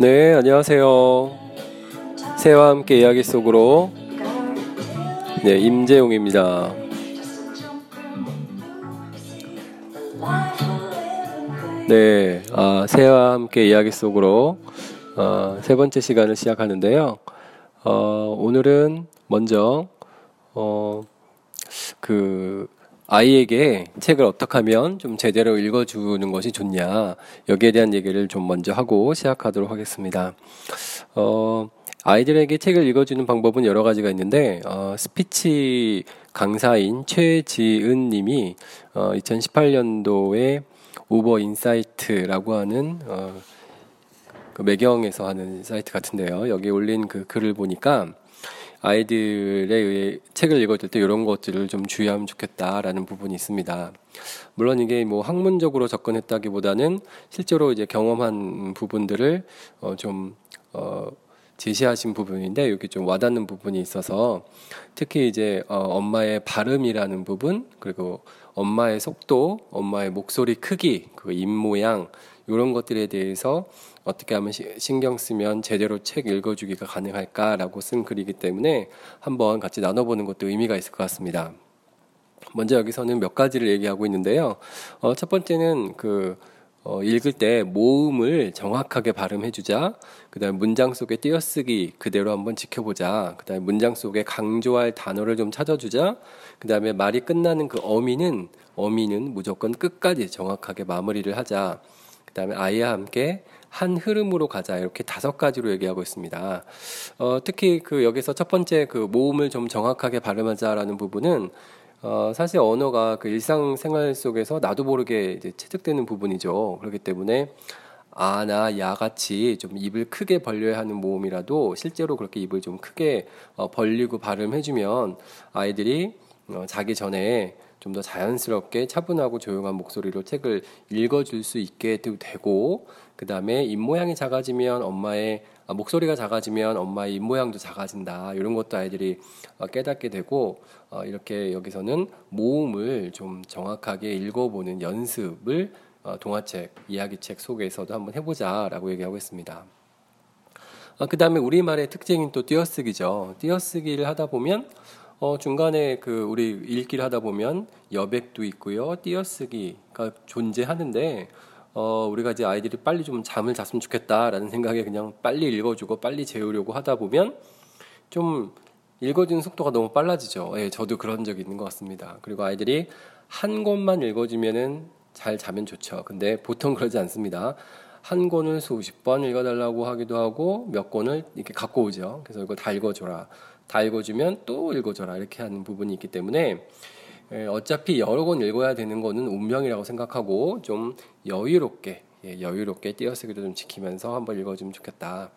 네, 안녕하세요. 새와 함께 이야기 속으로 네, 임재용입니다. 네, 아, 새와 함께 이야기 속으로 어, 세 번째 시간을 시작하는데요. 어, 오늘은 먼저 어, 그 아이에게 책을 어떻게 하면 좀 제대로 읽어주는 것이 좋냐 여기에 대한 얘기를 좀 먼저 하고 시작하도록 하겠습니다. 어, 아이들에게 책을 읽어주는 방법은 여러 가지가 있는데 어, 스피치 강사인 최지은 님이 어, 2018년도에 우버 인사이트라고 하는 어, 그 매경에서 하는 사이트 같은데요. 여기 올린 그 글을 보니까 아이들에 의해 책을 읽어줄 때 이런 것들을 좀 주의하면 좋겠다라는 부분이 있습니다. 물론 이게 뭐 학문적으로 접근했다기보다는 실제로 이제 경험한 부분들을 어 좀 어, 제시하신 부분인데 여기 좀 와닿는 부분이 있어서 특히 이제 어, 엄마의 발음이라는 부분 그리고 엄마의 속도, 엄마의 목소리 크기, 그 입 모양 이런 것들에 대해서 어떻게 하면 신경 쓰면 제대로 책 읽어주기가 가능할까라고 쓴 글이기 때문에 한번 같이 나눠보는 것도 의미가 있을 것 같습니다. 먼저 여기서는 몇 가지를 얘기하고 있는데요. 어, 첫 번째는 그 어, 읽을 때 모음을 정확하게 발음해주자. 그 다음에 문장 속에 띄어쓰기 그대로 한번 지켜보자. 그 다음에 문장 속에 강조할 단어를 좀 찾아주자. 그 다음에 말이 끝나는 그 어미는, 어미는 무조건 끝까지 정확하게 마무리를 하자. 그 다음에 아이와 함께 한 흐름으로 가자 이렇게 다섯 가지로 얘기하고 있습니다. 어, 특히 그 여기서 첫 번째 그 모음을 좀 정확하게 발음하자라는 부분은 어, 사실 언어가 그 일상생활 속에서 나도 모르게 이제 체득되는 부분이죠. 그렇기 때문에 아나 야 같이 좀 입을 크게 벌려야 하는 모음이라도 실제로 그렇게 입을 좀 크게 어, 벌리고 발음해주면 아이들이 어, 자기 전에 좀 더 자연스럽게 차분하고 조용한 목소리로 책을 읽어줄 수 있게 되고 그 다음에 입 모양이 작아지면 엄마의 아, 목소리가 작아지면 엄마의 입 모양도 작아진다. 이런 것도 아이들이 어, 깨닫게 되고 어, 이렇게 여기서는 모음을 좀 정확하게 읽어보는 연습을 어, 동화책, 이야기책 속에서도 한번 해보자라고 얘기하고 있습니다. 그 다음에 우리말의 특징인 또 띄어쓰기죠. 띄어쓰기를 하다 보면 어, 중간에 그 우리 읽기를 하다 보면 여백도 있고요. 띄어쓰기가 존재하는데 어, 우리가 이제 아이들이 빨리 좀 잠을 잤으면 좋겠다라는 생각에 그냥 빨리 읽어주고 빨리 재우려고 하다 보면 좀 읽어주는 속도가 너무 빨라지죠. 예, 저도 그런 적이 있는 것 같습니다. 그리고 아이들이 한 권만 읽어주면은 잘 자면 좋죠. 근데 보통 그러지 않습니다. 한 권을 수십 번 읽어달라고 하기도 하고 몇 권을 이렇게 갖고 오죠. 그래서 이거 다 읽어줘라. 다 읽어주면 또 읽어줘라. 이렇게 하는 부분이 있기 때문에 예, 어차피 여러 권 읽어야 되는 거는 운명이라고 생각하고 좀 여유롭게 예, 여유롭게 띄어쓰기도 좀 지키면서 한번 읽어주면 좋겠다.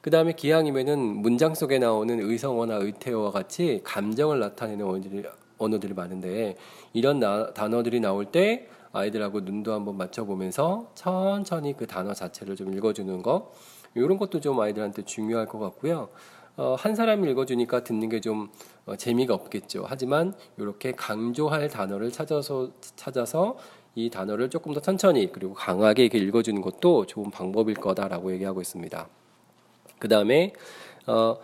그 다음에 기왕이면은 문장 속에 나오는 의성어나 의태어와 같이 감정을 나타내는 언어들이, 언어들이 많은데 이런 나, 단어들이 나올 때 아이들하고 눈도 한번 맞춰보면서 천천히 그 단어 자체를 좀 읽어주는 거 이런 것도 좀 아이들한테 중요할 것 같고요. 어, 한 사람이 읽어주니까 듣는 게좀 어, 재미가 없겠죠. 하지만 이렇게 강조할 단어를 찾아서 찾아서 이 단어를 조금 더 천천히 그리고 강하게 이렇게 읽어주는 것도 좋은 방법일 거다라고 얘기하고 있습니다. 그 다음에 어,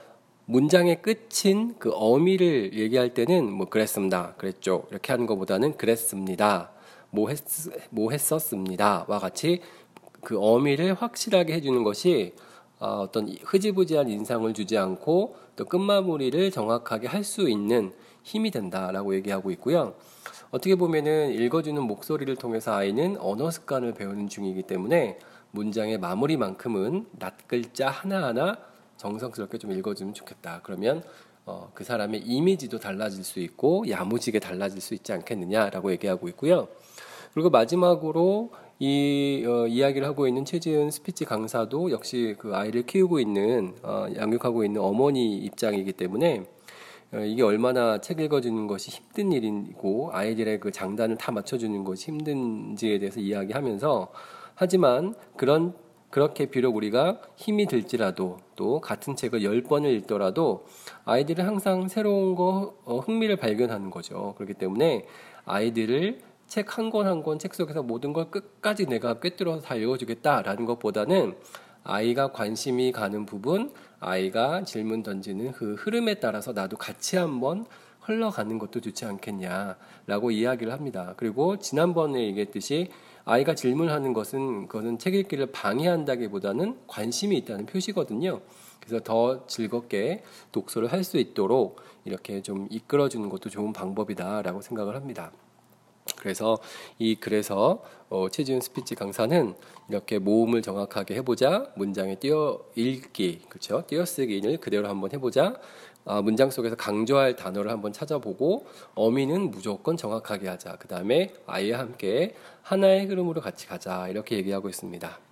문장의 끝인 그 어미를 얘기할 때는 뭐 그랬습니다, 그랬죠 이렇게 하는 것보다는 그랬습니다, 뭐, 했, 뭐 했었습니다와 같이 그 어미를 확실하게 해주는 것이 어, 어떤 흐지부지한 인상을 주지 않고 또 끝마무리를 정확하게 할 수 있는 힘이 된다라고 얘기하고 있고요. 어떻게 보면은 읽어주는 목소리를 통해서 아이는 언어 습관을 배우는 중이기 때문에 문장의 마무리만큼은 낱글자 하나하나 정성스럽게 좀 읽어주면 좋겠다. 그러면 어, 그 사람의 이미지도 달라질 수 있고 야무지게 달라질 수 있지 않겠느냐라고 얘기하고 있고요. 그리고 마지막으로 이 어, 이야기를 하고 있는 최지은 스피치 강사도 역시 그 아이를 키우고 있는 어, 양육하고 있는 어머니 입장이기 때문에 어, 이게 얼마나 책 읽어주는 것이 힘든 일이고 아이들의 그 장단을 다 맞춰주는 것이 힘든지에 대해서 이야기하면서 하지만 그런 그렇게 비록 우리가 힘이 들지라도 또 같은 책을 열 번을 읽더라도 아이들은 항상 새로운 거 어, 흥미를 발견하는 거죠. 그렇기 때문에 아이들을 책 한 권 한 권 책 속에서 모든 걸 끝까지 내가 꿰뚫어서 다 읽어주겠다라는 것보다는 아이가 관심이 가는 부분, 아이가 질문 던지는 그 흐름에 따라서 나도 같이 한번 흘러가는 것도 좋지 않겠냐라고 이야기를 합니다. 그리고 지난번에 얘기했듯이 아이가 질문하는 것은 그것은 책 읽기를 방해한다기보다는 관심이 있다는 표시거든요. 그래서 더 즐겁게 독서를 할 수 있도록 이렇게 좀 이끌어 주는 것도 좋은 방법이다라고 생각을 합니다. 그래서 이 그래서 어, 최지훈 스피치 강사는 이렇게 모음을 정확하게 해보자 문장에 띄어 읽기 그렇죠? 띄어쓰기를 그대로 한번 해보자 아, 문장 속에서 강조할 단어를 한번 찾아보고 어미는 무조건 정확하게 하자. 그 다음에 아이와 함께 하나의 흐름으로 같이 가자. 이렇게 얘기하고 있습니다.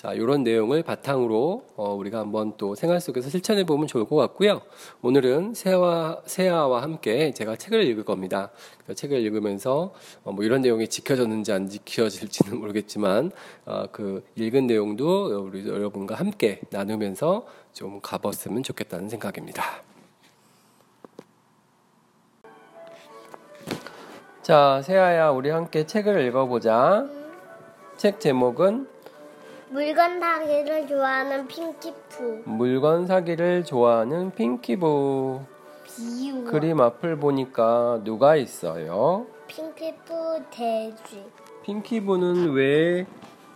자, 이런 내용을 바탕으로 어, 우리가 한번 또 생활 속에서 실천해 보면 좋을 것 같고요. 오늘은 세아와 세아와 함께 제가 책을 읽을 겁니다. 그 책을 읽으면서 어, 뭐 이런 내용이 지켜졌는지 안 지켜질지는 모르겠지만 어, 그 읽은 내용도 우리 여러분과 함께 나누면서 좀 가봤으면 좋겠다는 생각입니다. 자, 세아야, 우리 함께 책을 읽어보자. 책 제목은 물건 사기를 좋아하는 핑키푸 물건 사기를 좋아하는 핑키부. 비유 그림 앞을 보니까 누가 있어요? 핑키푸 돼지 핑키부는 왜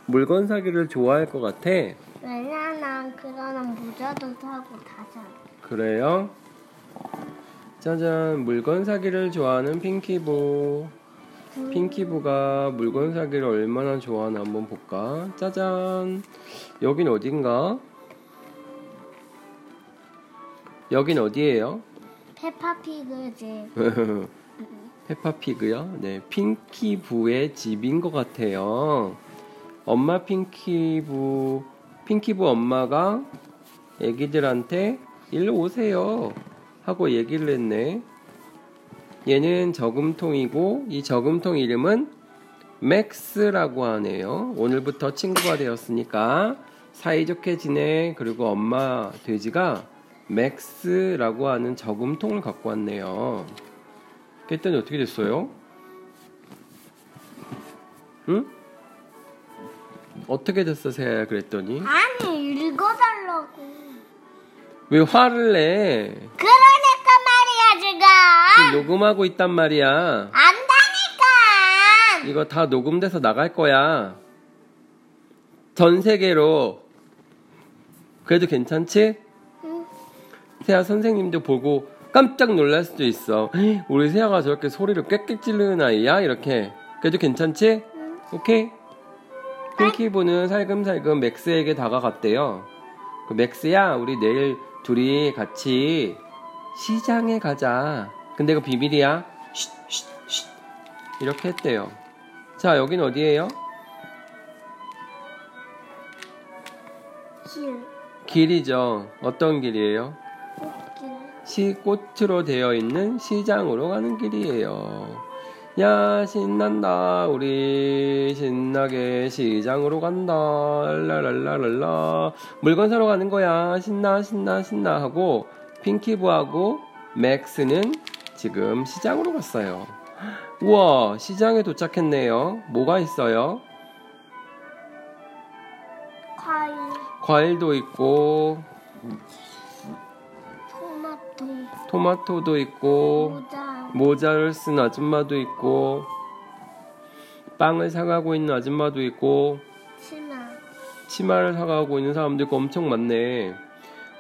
물건 사기를 좋아할 것 같아? 왜냐면 그거는 모자도 사고 다잖아 그래요? 짜잔, 물건 사기를 좋아하는 핑키부. 핑키부가 물건 사기를 얼마나 좋아하나 한번 볼까? 짜잔. 여긴 어딘가? 여긴 어디예요? 페파피그 집 페파피그요? 네, 핑키부의 집인 것 같아요. 엄마 핑키부, 핑키부 엄마가 애기들한테 일로 오세요 하고 얘기를 했네. 얘는 저금통이고 이 저금통 이름은 맥스라고 하네요. 오늘부터 친구가 되었으니까 사이좋게 지내. 그리고 엄마 돼지가 맥스라고 하는 저금통을 갖고 왔네요. 그랬더니 어떻게 됐어요? 응? 어떻게 됐어, 세아야? 그랬더니 아니 읽어달라고 왜 화를 내? 말이야 지금 지금 녹음하고 있단 말이야. 안다니까 이거 다 녹음돼서 나갈 거야. 전 세계로. 그래도 괜찮지? 응. 세아 선생님도 보고 깜짝 놀랄 수도 있어. "우리 세아가 저렇게 소리를 꽥꽥 지르는 아이야? 이렇게. 그래도 괜찮지? 응. 오케이? 핑키부는 살금살금 맥스에게 다가갔대요. 그 맥스야, 우리 내일 둘이 같이 시장에 가자. 근데 이거 비밀이야. 쉿, 쉿, 쉿. 이렇게 했대요. 자, 여긴 어디예요? 실 길이죠. 어떤 길이에요? 꽃길 시 꽃으로 되어 있는 시장으로 가는 길이에요. 야 신난다 우리 신나게 시장으로 간다 랄랄랄랄라 물건 사러 가는 거야 신나 신나 신나 하고 핑키부하고 맥스는 지금 시장으로 갔어요. 우와 시장에 도착했네요. 뭐가 있어요? 과일 과일도 있고 토마토 토마토도 있고 모자 모자를 쓴 아줌마도 있고 빵을 사가고 있는 아줌마도 있고 치마 치마를 사가고 있는 사람도 있고 엄청 많네.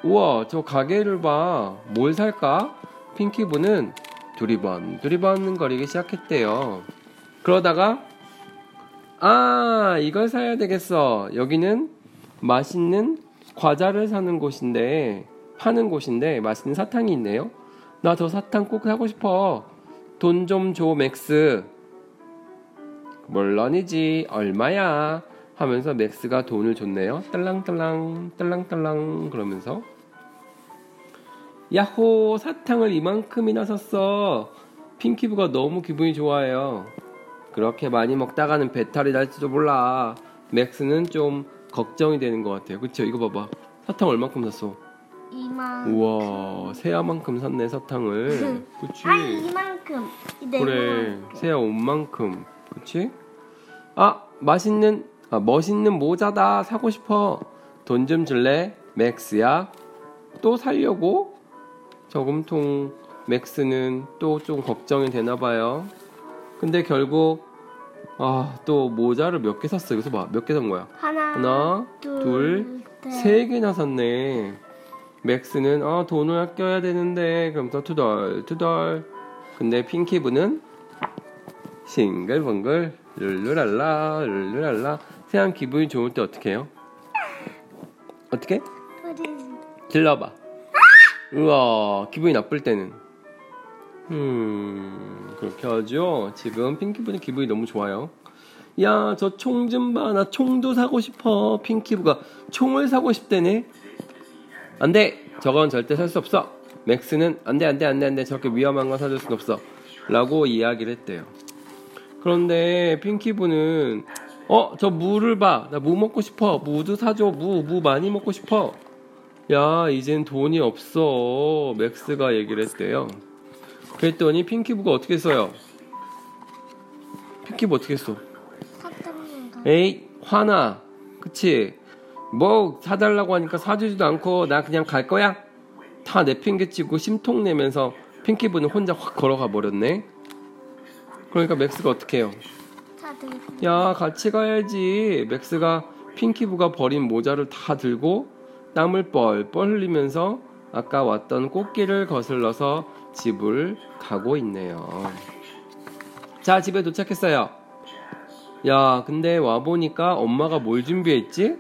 우와 저 가게를 봐. 뭘 살까? 핑키부는 두리번 두리번 거리기 시작했대요. 그러다가 아 이걸 사야 되겠어. 여기는 맛있는 과자를 사는 곳인데 파는 곳인데 맛있는 사탕이 있네요. 나 저 사탕 꼭 사고 싶어. 돈 좀 줘 맥스. 물론이지 얼마야 하면서 맥스가 돈을 줬네요. 딸랑딸랑 딸랑딸랑 그러면서 야호 사탕을 이만큼이나 샀어. 핑키부가 너무 기분이 좋아요. 그렇게 많이 먹다가는 배탈이 날지도 몰라. 맥스는 좀 걱정이 되는 것 같아요. 그쵸? 이거 봐봐. 사탕 얼마큼 샀어? 이만 우와 새야만큼 샀네 사탕을. 그치? 아니 이만큼 네 그래 이만큼. 새야 옷만큼 그치? 아 맛있는 아 멋있는 모자다 사고 싶어 돈 좀 줄래? 맥스야. 또 살려고? 저금통 맥스는 또 좀 걱정이 되나 봐요. 근데 결국 아, 또 모자를 몇 개 샀어. 여기서 봐. 몇 개 산 거야? 하나, 하나, 둘, 둘, 셋. 세 개나 샀네. 맥스는 아 돈을 아껴야 되는데 그럼 또 투덜 투덜. 근데 핑키브는 싱글벙글 룰루랄라 룰루랄라. 세안 기분이 좋을 때 어떻게 해요? 어떻게? 질러봐. 우와 기분이 나쁠 때는. 음 그렇게 하죠. 지금 핑키브는 기분이 너무 좋아요. 야 저 총 좀 봐. 나 총도 사고 싶어. 핑키브가 총을 사고 싶대네. 안 돼. 저건 절대 살 수 없어. 맥스는 안 돼 안 돼 안 돼 안 돼 저렇게 위험한 건 사줄 순 없어. 라고 이야기를 했대요. 그런데 핑키브는 어 저 무를 봐. 나 무 먹고 싶어. 무도 사줘. 무 무 많이 먹고 싶어. 야 이젠 돈이 없어. 맥스가 얘기를 했대요. 그랬더니 핑키브가 어떻게 했어요? 핑키브 어떻게 거. 에이 화나 그치 뭐 사달라고 하니까 사주지도 않고 나 그냥 갈 거야 다 내팽개치고 심통 내면서 핑키브는 혼자 확 걸어가 버렸네 그러니까 맥스가 어떻게 해요 야 같이 가야지 맥스가 핑키브가 버린 모자를 다 들고 땀을 뻘뻘 흘리면서 아까 왔던 꽃길을 거슬러서 집을 가고 있네요. 자, 집에 도착했어요. 야, 근데 와보니까 엄마가 뭘 준비했지?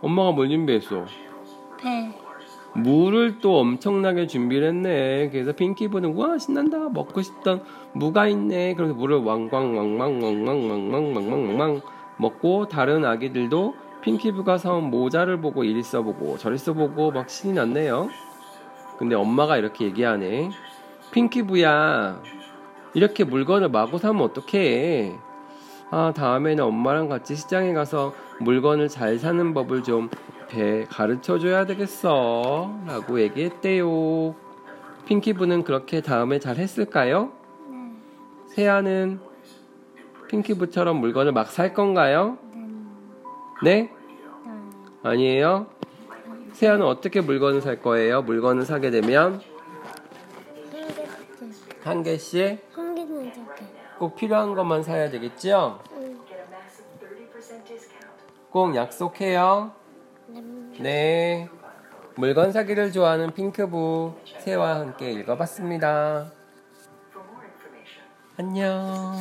엄마가 뭘 준비했어? 배. 무를 또 엄청나게 준비를 했네. 그래서 핑키보는 와 신난다 먹고 싶던 무가 있네. 그래서 물을 왕광 왕왕 왕왕 왕왕 왕왕 왕왕 먹고 다른 아기들도 핑키브가 사온 모자를 보고 이리 써보고 저리 써보고 막 신이 났네요. 근데 엄마가 이렇게 얘기하네. 핑키브야 이렇게 물건을 마구 사면 어떡해. 아 다음에는 엄마랑 같이 시장에 가서 물건을 잘 사는 법을 좀 배 가르쳐 줘야 되겠어. 라고 얘기했대요. 핑키브는 그렇게 다음에 잘 했을까요? 네. 세아는 핑키브처럼 물건을 막 살 건가요? 네? 네. 아니에요? 세아는 어떻게 물건을 살 거예요? 물건을 사게 되면 한 개씩. 한 개는. 꼭 필요한 것만 사야 되겠죠? 응. 꼭 약속해요. 네. 네. 물건 사기를 좋아하는 핑크부 새와 함께 읽어봤습니다. 안녕.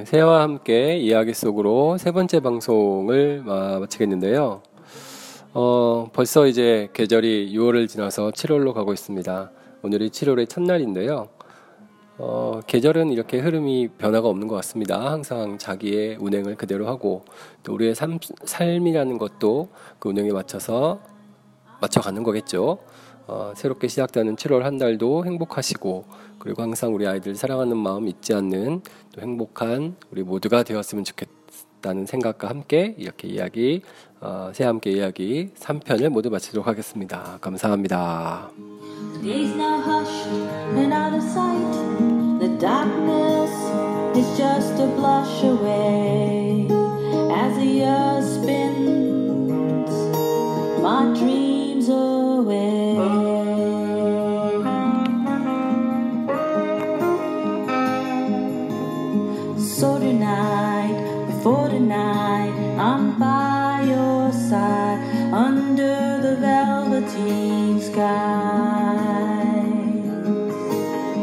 네, 새와 함께 이야기 속으로 세 번째 방송을 마- 마치겠는데요. 어, 벌써 이제 계절이 6월을 지나서 7월로 가고 있습니다. 오늘이 7월의 첫날인데요. 어, 계절은 이렇게 흐름이 변화가 없는 것 같습니다. 항상 자기의 운행을 그대로 하고 또 우리의 삶, 삶이라는 것도 그 운행에 맞춰서 맞춰가는 거겠죠. 어, 새롭게 시작되는 7월 한 달도 행복하시고 그리고 항상 우리 아이들 사랑하는 마음 잊지 않는 또 행복한 우리 모두가 되었으면 좋겠다는 생각과 함께 이렇게 이야기 어, 새 함께 이야기 3편을 모두 마치도록 하겠습니다. 감사합니다. And out of away.